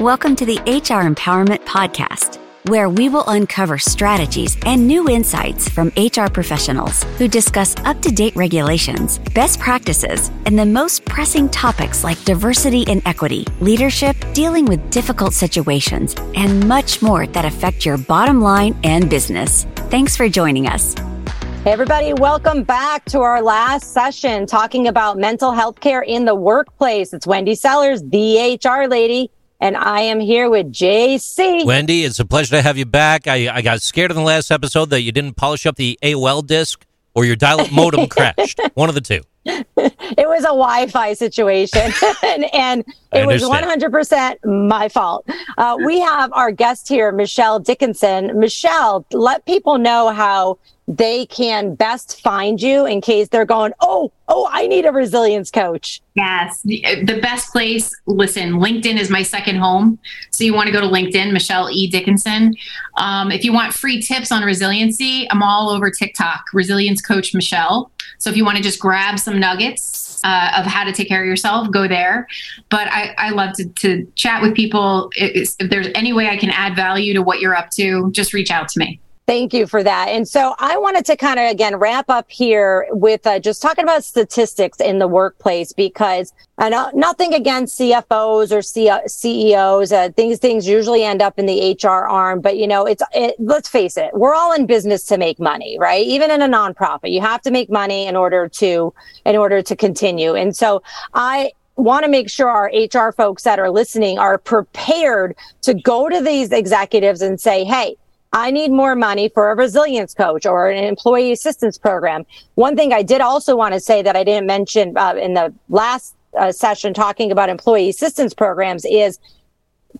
Welcome to the HR Empowerment Podcast, where we will uncover strategies and new insights from HR professionals who discuss up to date regulations, best practices, and the most pressing topics like diversity and equity, leadership, dealing with difficult situations, and much more that affect your bottom line and business. Thanks for joining us. Hey, everybody, welcome back to our last session talking about mental health care in the workplace. It's Wendy Sellers, the HR lady and I am here with JC. Wendy, it's a pleasure to have you back. I, I got scared in the last episode that you didn't polish up the AOL disk or your dial-up modem crashed. One of the two. It was a Wi-Fi situation, and, and it was 100% my fault. Uh, we have our guest here, Michelle Dickinson. Michelle, let people know how they can best find you in case they're going, oh, oh, I need a resilience coach. Yes. The best place, listen, LinkedIn is my second home. So you want to go to LinkedIn, Michelle E. Dickinson. Um, if you want free tips on resiliency, I'm all over TikTok, Resilience Coach Michelle. So if you want to just grab some nuggets uh, of how to take care of yourself, go there. But I, I love to, to chat with people. If there's any way I can add value to what you're up to, just reach out to me. Thank you for that. And so I wanted to kind of again wrap up here with uh, just talking about statistics in the workplace because I know nothing against CFOs or C- CEOs. Uh, things things usually end up in the HR arm, but you know it's it, let's face it, we're all in business to make money, right? Even in a nonprofit, you have to make money in order to in order to continue. And so I want to make sure our HR folks that are listening are prepared to go to these executives and say, hey I need more money for a resilience coach or an employee assistance program. One thing I did also want to say that I didn't mention uh, in the last uh, session talking about employee assistance programs is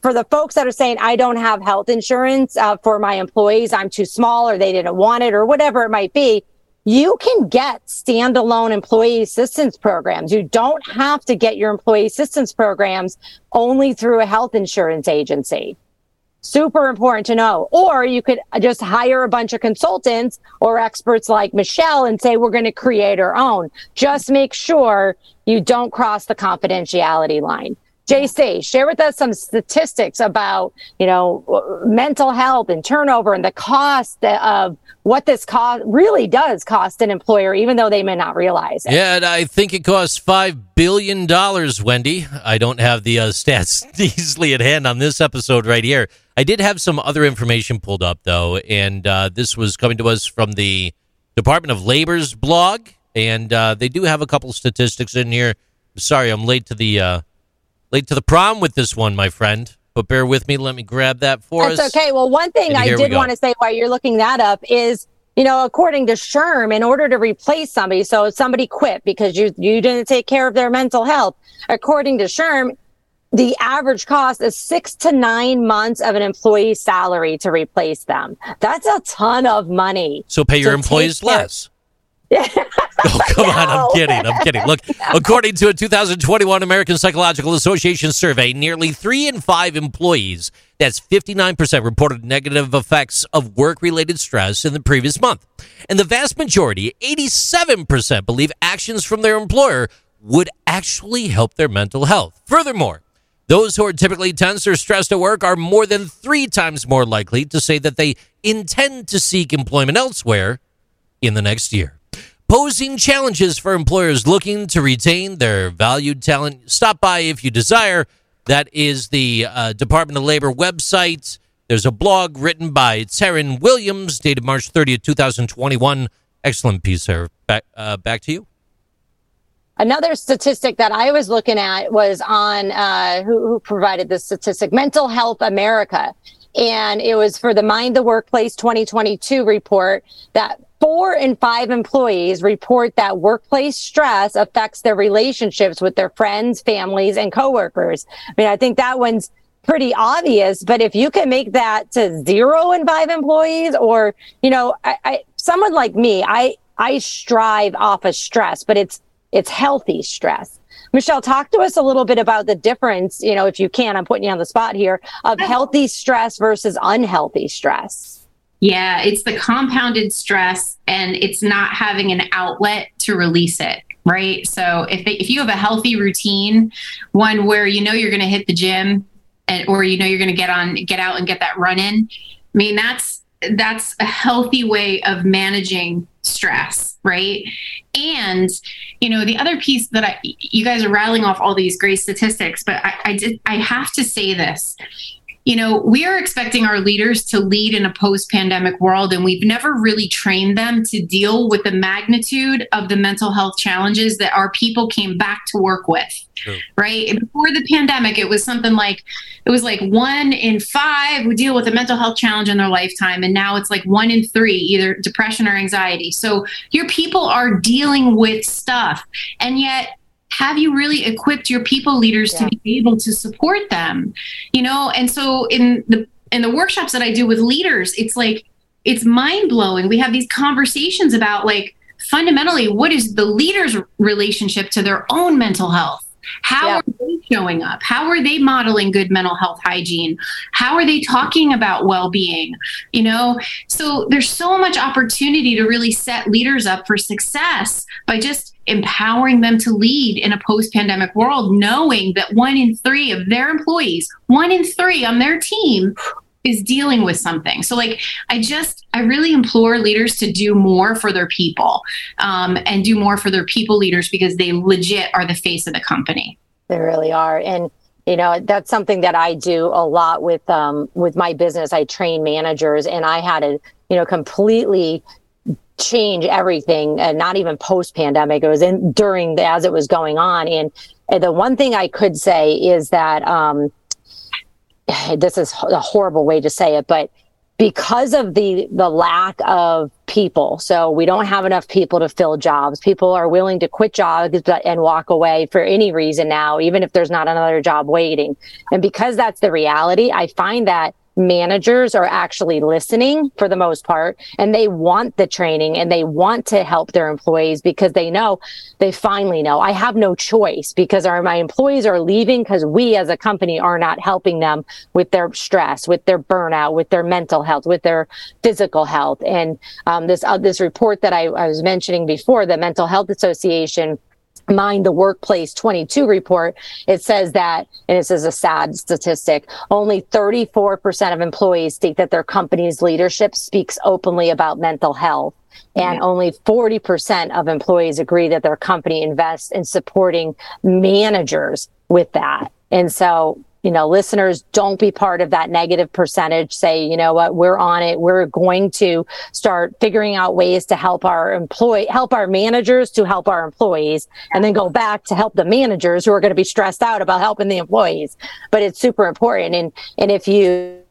for the folks that are saying I don't have health insurance uh, for my employees, I'm too small or they didn't want it or whatever it might be. You can get standalone employee assistance programs. You don't have to get your employee assistance programs only through a health insurance agency super important to know. Or you could just hire a bunch of consultants or experts like Michelle and say, we're going to create our own. Just make sure you don't cross the confidentiality line. JC, share with us some statistics about, you know, mental health and turnover and the cost of what this cost really does cost an employer, even though they may not realize it. Yeah, and I think it costs five billion dollars, Wendy. I don't have the uh, stats easily at hand on this episode right here. I did have some other information pulled up though, and uh, this was coming to us from the Department of Labor's blog, and uh, they do have a couple statistics in here. Sorry, I'm late to the uh, late to the prom with this one, my friend. But bear with me. Let me grab that for That's us. okay. Well, one thing I did want to say while you're looking that up is, you know, according to SHRM, in order to replace somebody, so somebody quit because you you didn't take care of their mental health, according to SHRM, the average cost is six to nine months of an employee's salary to replace them. That's a ton of money. So pay your employees less. Oh, come no. on. I'm kidding. I'm kidding. Look, no. according to a 2021 American Psychological Association survey, nearly three in five employees, that's 59%, reported negative effects of work related stress in the previous month. And the vast majority, 87%, believe actions from their employer would actually help their mental health. Furthermore, those who are typically tense or stressed at work are more than three times more likely to say that they intend to seek employment elsewhere in the next year posing challenges for employers looking to retain their valued talent. Stop by if you desire. That is the uh, Department of Labor website. There's a blog written by Taryn Williams, dated March 30th, 2021. Excellent piece there. Back, uh, back to you. Another statistic that I was looking at was on uh, who, who provided this statistic, Mental Health America. And it was for the Mind the Workplace 2022 report that four in five employees report that workplace stress affects their relationships with their friends, families, and coworkers. I mean, I think that one's pretty obvious, but if you can make that to zero in five employees or, you know, I, I, someone like me, I, I strive off of stress, but it's, it's healthy stress. Michelle, talk to us a little bit about the difference, you know, if you can, I'm putting you on the spot here, of healthy stress versus unhealthy stress. Yeah, it's the compounded stress and it's not having an outlet to release it, right? So if they, if you have a healthy routine, one where you know you're going to hit the gym and, or you know you're going to get on get out and get that run in i mean that's that's a healthy way of managing stress right and you know the other piece that i you guys are rattling off all these great statistics but i i did i have to say this you know, we are expecting our leaders to lead in a post pandemic world, and we've never really trained them to deal with the magnitude of the mental health challenges that our people came back to work with. Sure. Right. Before the pandemic, it was something like it was like one in five would deal with a mental health challenge in their lifetime. And now it's like one in three, either depression or anxiety. So your people are dealing with stuff. And yet have you really equipped your people leaders yeah. to be able to support them? You know and so in the in the workshops that i do with leaders it's like it's mind blowing we have these conversations about like fundamentally what is the leader's relationship to their own mental health how yeah. are they showing up? How are they modeling good mental health hygiene? How are they talking about well being? You know, so there's so much opportunity to really set leaders up for success by just empowering them to lead in a post pandemic world, knowing that one in three of their employees, one in three on their team, is dealing with something. So, like, I just, I really implore leaders to do more for their people um, and do more for their people leaders because they legit are the face of the company. They really are. And, you know, that's something that I do a lot with, um, with my business. I train managers and I had to, you know, completely change everything and not even post pandemic. It was in during the, as it was going on. And, and the one thing I could say is that, um, this is a horrible way to say it, but because of the the lack of people so we don't have enough people to fill jobs. People are willing to quit jobs and walk away for any reason now even if there's not another job waiting. And because that's the reality i find that managers are actually listening for the most part and they want the training and they want to help their employees because they know they finally know I have no choice because our my employees are leaving because we as a company are not helping them with their stress, with their burnout, with their mental health, with their physical health. And um, this uh, this report that I, I was mentioning before, the Mental Health Association Mind the Workplace 22 report, it says that, and this is a sad statistic, only 34% of employees state that their company's leadership speaks openly about mental health. And yeah. only 40% of employees agree that their company invests in supporting managers with that. And so you know, listeners don't be part of that negative percentage. Say, you know what, we're on it. We're going to start figuring out ways to help our employee, help our managers to help our employees, and then go back to help the managers who are going to be stressed out about helping the employees. But it's super important. And, and if you.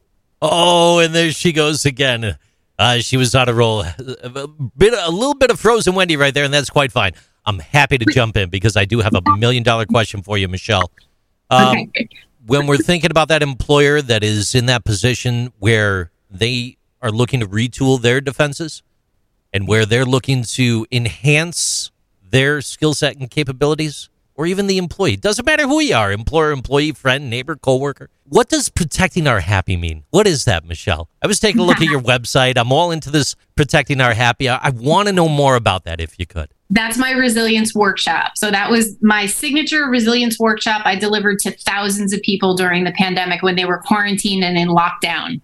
Oh, and there she goes again. Uh, she was on a roll. A bit, a little bit of frozen Wendy right there, and that's quite fine. I'm happy to jump in because I do have a million dollar question for you, Michelle. Um, okay when we're thinking about that employer that is in that position where they are looking to retool their defenses and where they're looking to enhance their skill set and capabilities, or even the employee. Doesn't matter who you are employer, employee, friend, neighbor, coworker. What does protecting our happy mean? What is that, Michelle? I was taking a look at your website. I'm all into this protecting our happy. I, I want to know more about that if you could that's my resilience workshop. So that was my signature resilience workshop I delivered to thousands of people during the pandemic when they were quarantined and in lockdown.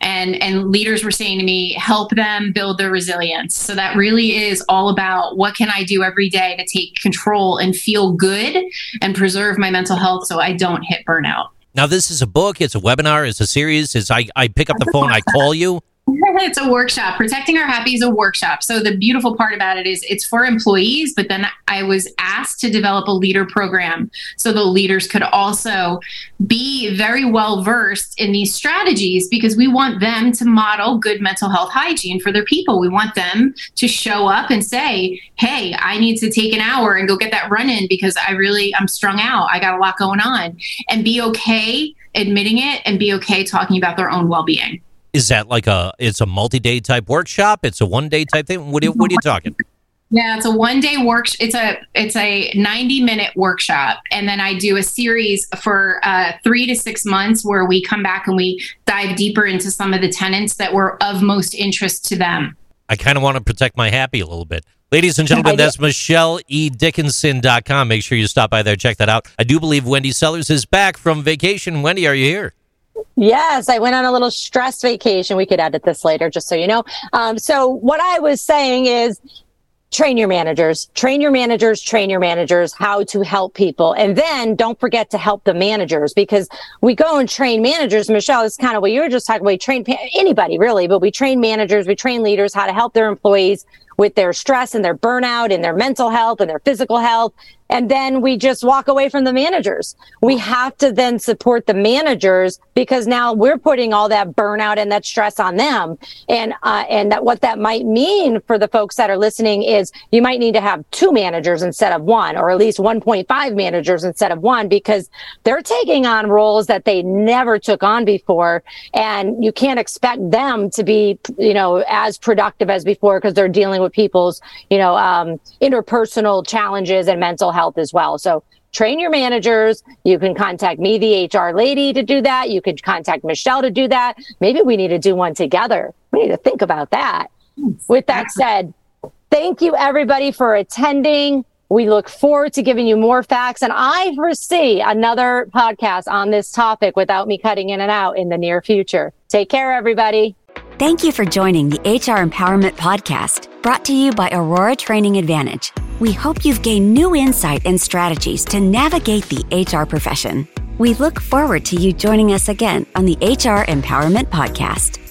And and leaders were saying to me, help them build their resilience. So that really is all about what can I do every day to take control and feel good and preserve my mental health so I don't hit burnout. Now this is a book, it's a webinar, it's a series, is I, I pick up the phone, I call you. it's a workshop. Protecting Our Happy is a workshop. So the beautiful part about it is it's for employees, but then I was asked to develop a leader program so the leaders could also be very well versed in these strategies because we want them to model good mental health hygiene for their people. We want them to show up and say, "Hey, I need to take an hour and go get that run in because I really I'm strung out. I got a lot going on." And be okay admitting it and be okay talking about their own well-being. Is that like a it's a multi day type workshop? It's a one day type thing. What are, what are you talking? Yeah, it's a one day work. It's a it's a ninety minute workshop, and then I do a series for uh, three to six months where we come back and we dive deeper into some of the tenants that were of most interest to them. I I kind of want to protect my happy a little bit. Ladies and gentlemen, that's MichelleEDickinson.com. Make sure you stop by there, check that out. I do believe Wendy Sellers is back from vacation. Wendy, are you here? Yes, I went on a little stress vacation. We could edit this later, just so you know. Um, so, what I was saying is train your managers, train your managers, train your managers how to help people. And then don't forget to help the managers because we go and train managers. Michelle, is kind of what you were just talking about. We train anybody really, but we train managers, we train leaders how to help their employees with their stress and their burnout and their mental health and their physical health and then we just walk away from the managers. We have to then support the managers because now we're putting all that burnout and that stress on them. And, uh, and that what that might mean for the folks that are listening is you might need to have two managers instead of one, or at least 1.5 managers instead of one, because they're taking on roles that they never took on before. And you can't expect them to be, you know, as productive as before because they're dealing with people's, you know, um, interpersonal challenges and mental health health as well. So train your managers. You can contact me, the HR lady, to do that. You could contact Michelle to do that. Maybe we need to do one together. We need to think about that. With that said, thank you everybody for attending. We look forward to giving you more facts. And I foresee another podcast on this topic without me cutting in and out in the near future. Take care, everybody. Thank you for joining the HR Empowerment Podcast, brought to you by Aurora Training Advantage. We hope you've gained new insight and strategies to navigate the HR profession. We look forward to you joining us again on the HR Empowerment Podcast.